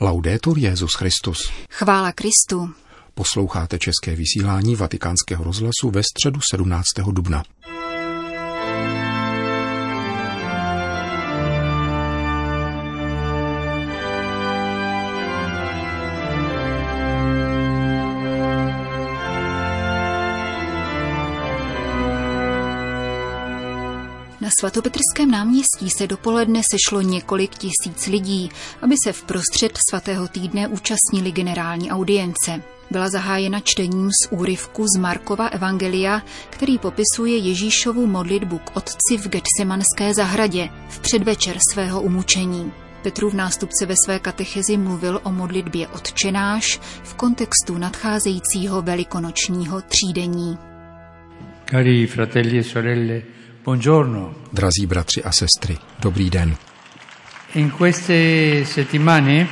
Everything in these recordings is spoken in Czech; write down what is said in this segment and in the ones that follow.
Laudetur Jezus Christus. Chvála Kristu. Posloucháte české vysílání Vatikánského rozhlasu ve středu 17. dubna. Svatopetrském náměstí se dopoledne sešlo několik tisíc lidí, aby se v prostřed svatého týdne účastnili generální audience. Byla zahájena čtením z úryvku z Markova Evangelia, který popisuje Ježíšovu modlitbu k otci v Getsemanské zahradě v předvečer svého umučení. Petrův nástupce ve své katechezi mluvil o modlitbě odčenáš v kontextu nadcházejícího velikonočního třídení. Cari fratelli e sorelle, buongiorno. Drazí bratři a sestry, dobrý den. In queste settimane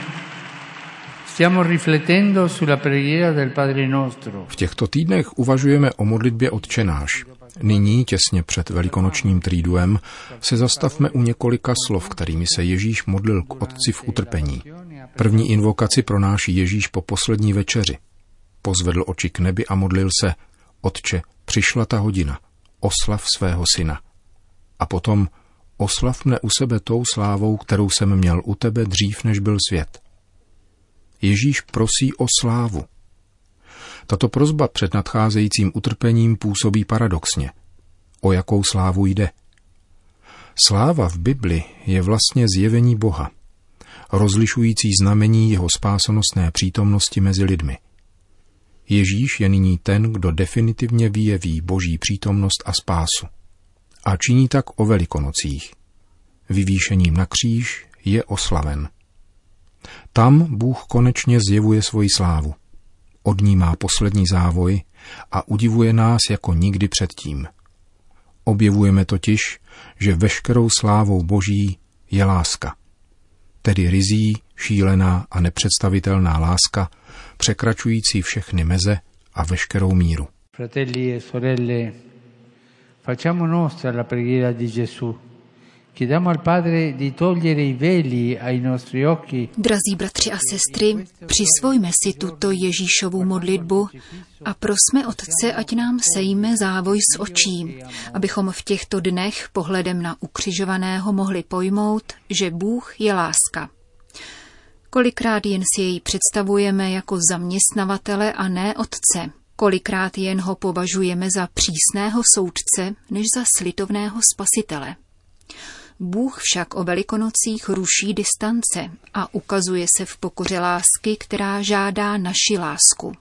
stiamo riflettendo sulla preghiera del Padre nostro. V těchto týdnech uvažujeme o modlitbě odčenáš. Nyní, těsně před velikonočním tríduem, se zastavme u několika slov, kterými se Ježíš modlil k Otci v utrpení. První invokaci pronáší Ježíš po poslední večeři. Pozvedl oči k nebi a modlil se, Otče, přišla ta hodina, oslav svého syna. A potom, oslav mne u sebe tou slávou, kterou jsem měl u tebe dřív, než byl svět. Ježíš prosí o slávu. Tato prozba před nadcházejícím utrpením působí paradoxně. O jakou slávu jde? Sláva v Bibli je vlastně zjevení Boha, rozlišující znamení jeho spásonosné přítomnosti mezi lidmi. Ježíš je nyní ten, kdo definitivně vyjeví boží přítomnost a spásu. A činí tak o velikonocích. Vyvýšením na kříž je oslaven. Tam Bůh konečně zjevuje svoji slávu. Od ní má poslední závoj a udivuje nás jako nikdy předtím. Objevujeme totiž, že veškerou slávou Boží je láska. Tedy rizí, šílená a nepředstavitelná láska, překračující všechny meze a veškerou míru. Fratelli e sorelle, facciamo nostra la preghiera di Gesù. Chiediamo al Padre di togliere i veli ai nostri occhi. Drazí bratři a sestry, přisvojme si tuto Ježíšovu modlitbu a prosme Otce, ať nám sejme závoj z očí, abychom v těchto dnech pohledem na ukřižovaného mohli pojmout, že Bůh je láska. Kolikrát jen si jej představujeme jako zaměstnavatele a ne otce. Kolikrát jen ho považujeme za přísného soudce, než za slitovného spasitele. Bůh však o velikonocích ruší distance a ukazuje se v pokoře lásky, která žádá naši lásku.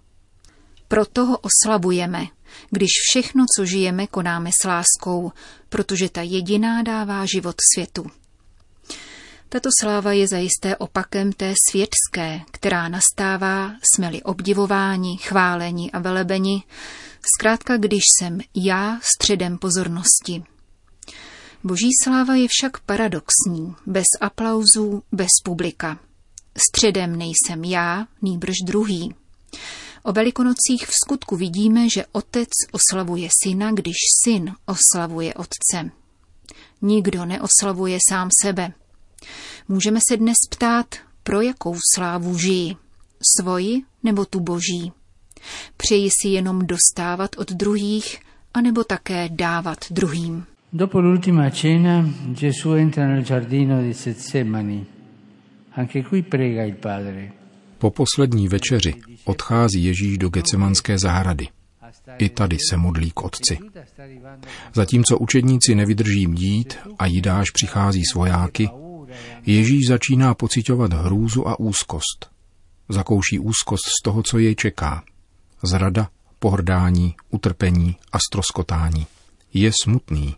Proto ho oslavujeme, když všechno, co žijeme, konáme s láskou, protože ta jediná dává život světu. Tato sláva je zajisté opakem té světské, která nastává, jsme-li obdivováni, chváleni a velebeni, zkrátka když jsem já středem pozornosti. Boží sláva je však paradoxní, bez aplauzů, bez publika. Středem nejsem já, nýbrž druhý. O velikonocích v skutku vidíme, že otec oslavuje syna, když syn oslavuje otce. Nikdo neoslavuje sám sebe. Můžeme se dnes ptát, pro jakou slávu žijí, svoji nebo tu boží. Přeji si jenom dostávat od druhých, anebo také dávat druhým. Dopo l'ultima cena, Gesù entra nel giardino di Getsemani. Anche qui prega il Padre. Po poslední večeři odchází Ježíš do Getsemanské zahrady. I tady se modlí k otci. Zatímco učedníci nevydrží mdít a Jidáš přichází s vojáky, Ježíš začíná pocitovat hrůzu a úzkost. Zakouší úzkost z toho, co jej čeká. Zrada, pohrdání, utrpení a stroskotání. Je smutný.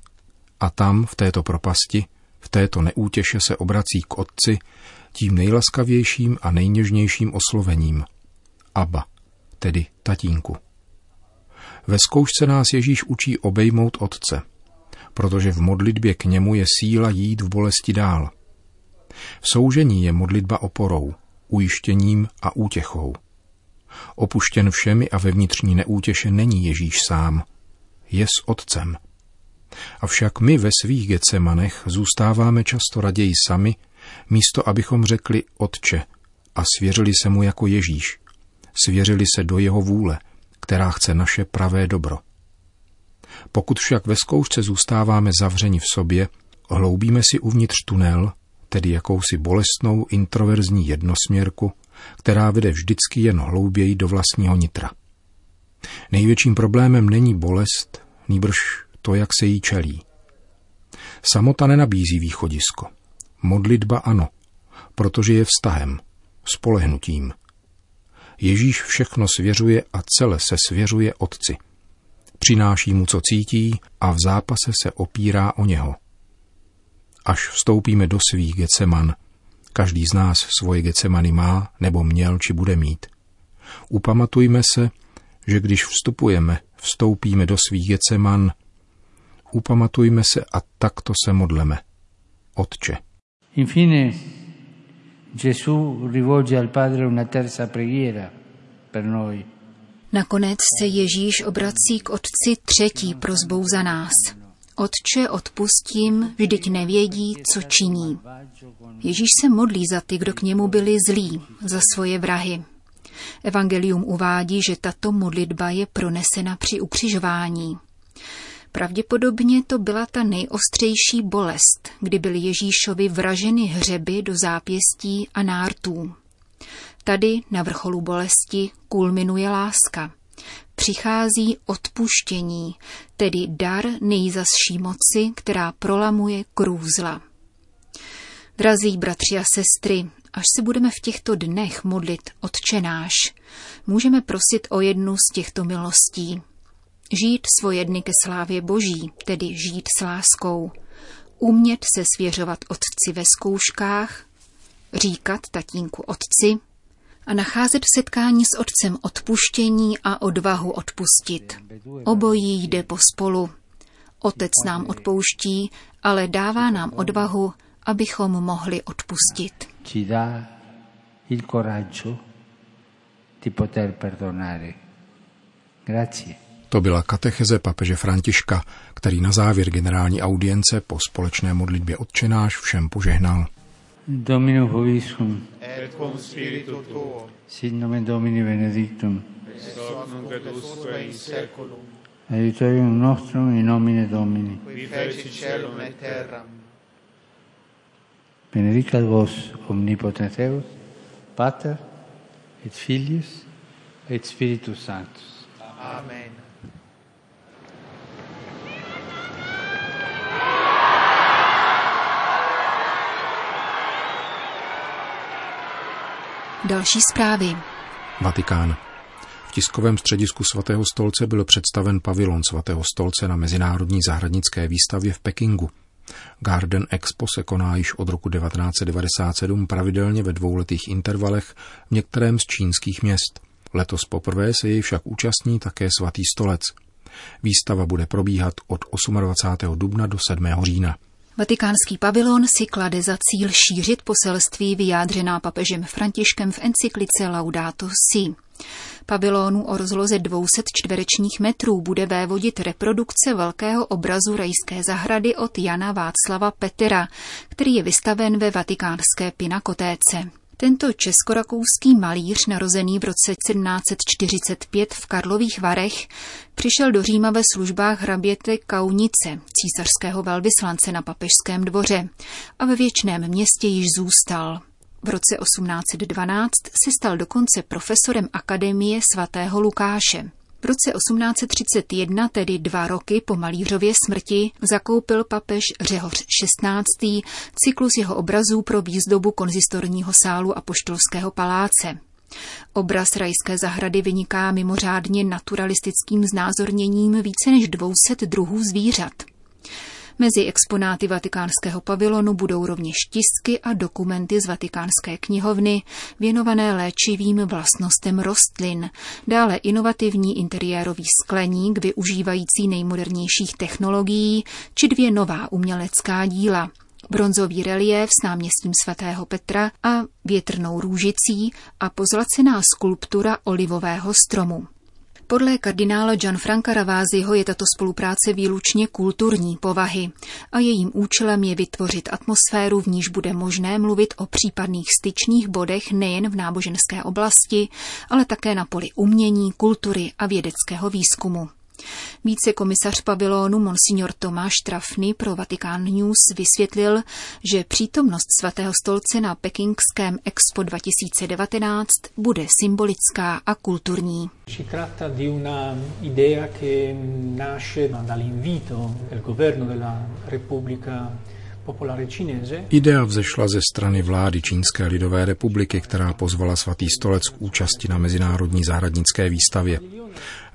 A tam, v této propasti, v této neútěše se obrací k otci tím nejlaskavějším a nejněžnějším oslovením. Aba, tedy tatínku. Ve zkoušce nás Ježíš učí obejmout otce, protože v modlitbě k němu je síla jít v bolesti dál – v soužení je modlitba oporou, ujištěním a útěchou. Opuštěn všemi a ve vnitřní neútěše není Ježíš sám, je s Otcem. Avšak my ve svých Getsemanech zůstáváme často raději sami, místo abychom řekli Otče, a svěřili se mu jako Ježíš. Svěřili se do jeho vůle, která chce naše pravé dobro. Pokud však ve zkoušce zůstáváme zavřeni v sobě, hloubíme si uvnitř tunel, tedy jakousi bolestnou introverzní jednosměrku, která vede vždycky jen hlouběji do vlastního nitra. Největším problémem není bolest, nýbrž to, jak se jí čelí. Samota nenabízí východisko. Modlitba ano, protože je vztahem, spolehnutím. Ježíš všechno svěřuje a celé se svěřuje Otci. Přináší mu, co cítí a v zápase se opírá o něho. Až vstoupíme do svých geceman, každý z nás svoje gecemany má, nebo měl, či bude mít. Upamatujme se, že když vstupujeme, vstoupíme do svých geceman, upamatujme se a takto se modleme. Otče. Infine, Gesù rivolge al Padre una terza preghiera per noi. Nakonec se Ježíš obrací k Otci třetí prozbou za nás. Otče, odpustím, vždyť nevědí, co činí. Ježíš se modlí za ty, kdo k němu byli zlí, za svoje vrahy. Evangelium uvádí, že tato modlitba je pronesena při ukřižování. Pravděpodobně to byla ta nejostřejší bolest, kdy byly Ježíšovi vraženy hřeby do zápěstí a nártů. Tady na vrcholu bolesti kulminuje láska. Přichází odpuštění, tedy dar nejzasší moci, která prolamuje krůzla. Drazí bratři a sestry, až se budeme v těchto dnech modlit odčenáš, můžeme prosit o jednu z těchto milostí – Žít svoje dny ke slávě boží, tedy žít s láskou. Umět se svěřovat otci ve zkouškách, říkat tatínku otci a nacházet v setkání s otcem odpuštění a odvahu odpustit. Obojí jde pospolu. Otec nám odpouští, ale dává nám odvahu, abychom mohli odpustit. Ci dá il coraggio di poter perdonare. Grazie. To byla katecheze papeže Františka, který na závěr generální audience po společné modlitbě odčenáš všem požehnal. Domino vobiscum. Et cum spiritu tuo. Sit nomen Domini benedictum. Ex hoc nunc et usque in seculum. Aiutorium nostrum in nomine Domini. Qui feci celum et terram. Benedicat vos omnipotens Deus, Pater et Filius et Spiritus Sanctus. Amen. Další zprávy. Vatikán. V tiskovém středisku svatého stolce byl představen pavilon svatého stolce na Mezinárodní zahradnické výstavě v Pekingu. Garden Expo se koná již od roku 1997 pravidelně ve dvouletých intervalech v některém z čínských měst. Letos poprvé se jej však účastní také svatý stolec. Výstava bude probíhat od 28. dubna do 7. října. Vatikánský pavilon si klade za cíl šířit poselství vyjádřená papežem Františkem v encyklice Laudato Si. Pavilonu o rozloze 200 čtverečních metrů bude vévodit reprodukce velkého obrazu rajské zahrady od Jana Václava Petera, který je vystaven ve vatikánské pinakotéce. Tento českorakouský malíř, narozený v roce 1745 v Karlových Varech, přišel do Říma ve službách hraběte Kaunice, císařského velvyslance na papežském dvoře, a ve věčném městě již zůstal. V roce 1812 se stal dokonce profesorem Akademie svatého Lukáše. V roce 1831, tedy dva roky po malířově smrti, zakoupil papež Řehoř XVI. cyklus jeho obrazů pro výzdobu konzistorního sálu a poštolského paláce. Obraz rajské zahrady vyniká mimořádně naturalistickým znázorněním více než 200 druhů zvířat. Mezi exponáty vatikánského pavilonu budou rovněž tisky a dokumenty z vatikánské knihovny věnované léčivým vlastnostem rostlin, dále inovativní interiérový skleník využívající nejmodernějších technologií či dvě nová umělecká díla – bronzový reliéf s náměstím svatého Petra a větrnou růžicí a pozlacená skulptura olivového stromu. Podle kardinála Gianfranca Raváziho je tato spolupráce výlučně kulturní povahy a jejím účelem je vytvořit atmosféru, v níž bude možné mluvit o případných styčných bodech nejen v náboženské oblasti, ale také na poli umění, kultury a vědeckého výzkumu. Více komisař pavilonu Monsignor Tomáš Trafny pro Vatikán News vysvětlil, že přítomnost svatého stolce na pekingském Expo 2019 bude symbolická a kulturní. Idea vzešla ze strany vlády Čínské lidové republiky, která pozvala svatý stolec k účasti na mezinárodní zahradnické výstavě.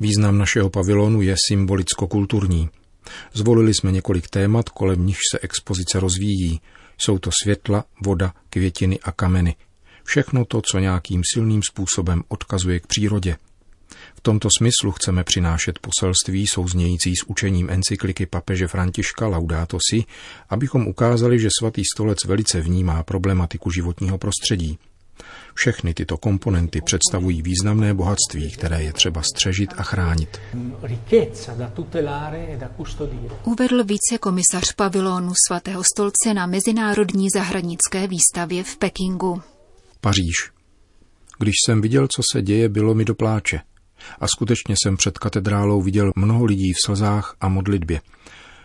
Význam našeho pavilonu je symbolicko-kulturní. Zvolili jsme několik témat, kolem nich se expozice rozvíjí. Jsou to světla, voda, květiny a kameny. Všechno to, co nějakým silným způsobem odkazuje k přírodě. V tomto smyslu chceme přinášet poselství souznějící s učením encykliky papeže Františka Laudato Si, abychom ukázali, že svatý stolec velice vnímá problematiku životního prostředí. Všechny tyto komponenty představují významné bohatství, které je třeba střežit a chránit. Uvedl vicekomisař pavilonu svatého stolce na Mezinárodní zahradnické výstavě v Pekingu. Paříž. Když jsem viděl, co se děje, bylo mi do pláče. A skutečně jsem před katedrálou viděl mnoho lidí v slzách a modlitbě,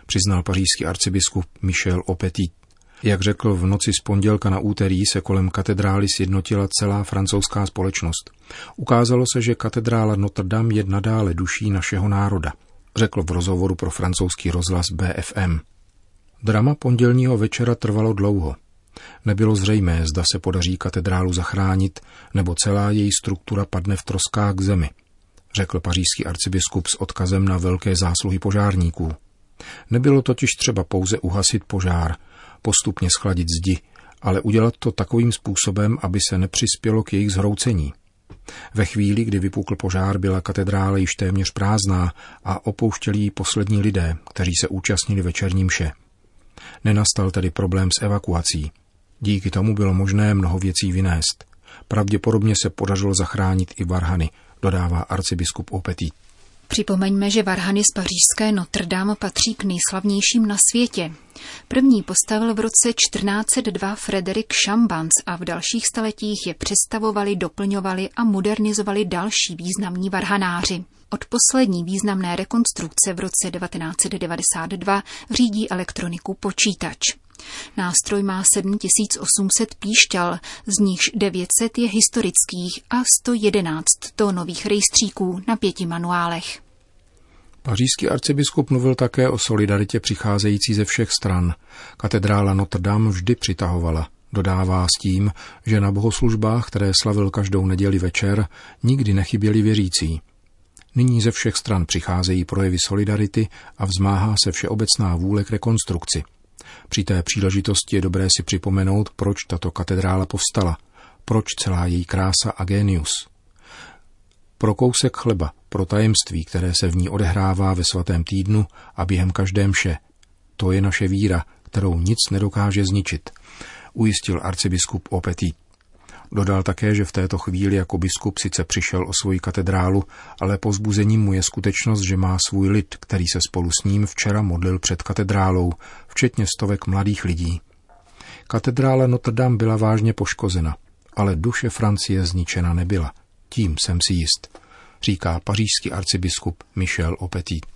přiznal pařížský arcibiskup Michel Opetit. Jak řekl, v noci z pondělka na úterý se kolem katedrály sjednotila celá francouzská společnost. Ukázalo se, že katedrála Notre Dame je nadále duší našeho národa, řekl v rozhovoru pro francouzský rozhlas BFM. Drama pondělního večera trvalo dlouho. Nebylo zřejmé, zda se podaří katedrálu zachránit, nebo celá její struktura padne v troskách k zemi, řekl pařížský arcibiskup s odkazem na velké zásluhy požárníků. Nebylo totiž třeba pouze uhasit požár, postupně schladit zdi, ale udělat to takovým způsobem, aby se nepřispělo k jejich zhroucení. Ve chvíli, kdy vypukl požár, byla katedrála již téměř prázdná a opouštěli ji poslední lidé, kteří se účastnili večerní mše. Nenastal tedy problém s evakuací. Díky tomu bylo možné mnoho věcí vynést. Pravděpodobně se podařilo zachránit i varhany, dodává arcibiskup Opetý. Připomeňme, že varhany z pařížské Notre Dame patří k nejslavnějším na světě. První postavil v roce 1402 Frederik Chambans a v dalších staletích je přestavovali, doplňovali a modernizovali další významní varhanáři. Od poslední významné rekonstrukce v roce 1992 řídí elektroniku počítač. Nástroj má 7800 píšťal, z nichž 900 je historických a 111 tónových rejstříků na pěti manuálech. Pařížský arcibiskup mluvil také o solidaritě přicházející ze všech stran. Katedrála Notre Dame vždy přitahovala. Dodává s tím, že na bohoslužbách, které slavil každou neděli večer, nikdy nechyběli věřící. Nyní ze všech stran přicházejí projevy solidarity a vzmáhá se všeobecná vůle k rekonstrukci – při té příležitosti je dobré si připomenout, proč tato katedrála povstala, proč celá její krása a genius. Pro kousek chleba, pro tajemství, které se v ní odehrává ve svatém týdnu a během každé mše. To je naše víra, kterou nic nedokáže zničit, ujistil arcibiskup Opetit. Dodal také, že v této chvíli jako biskup sice přišel o svoji katedrálu, ale pozbuzením mu je skutečnost, že má svůj lid, který se spolu s ním včera modlil před katedrálou, včetně stovek mladých lidí. Katedrála Notre Dame byla vážně poškozena, ale duše Francie zničena nebyla. Tím jsem si jist, říká pařížský arcibiskup Michel Opetit.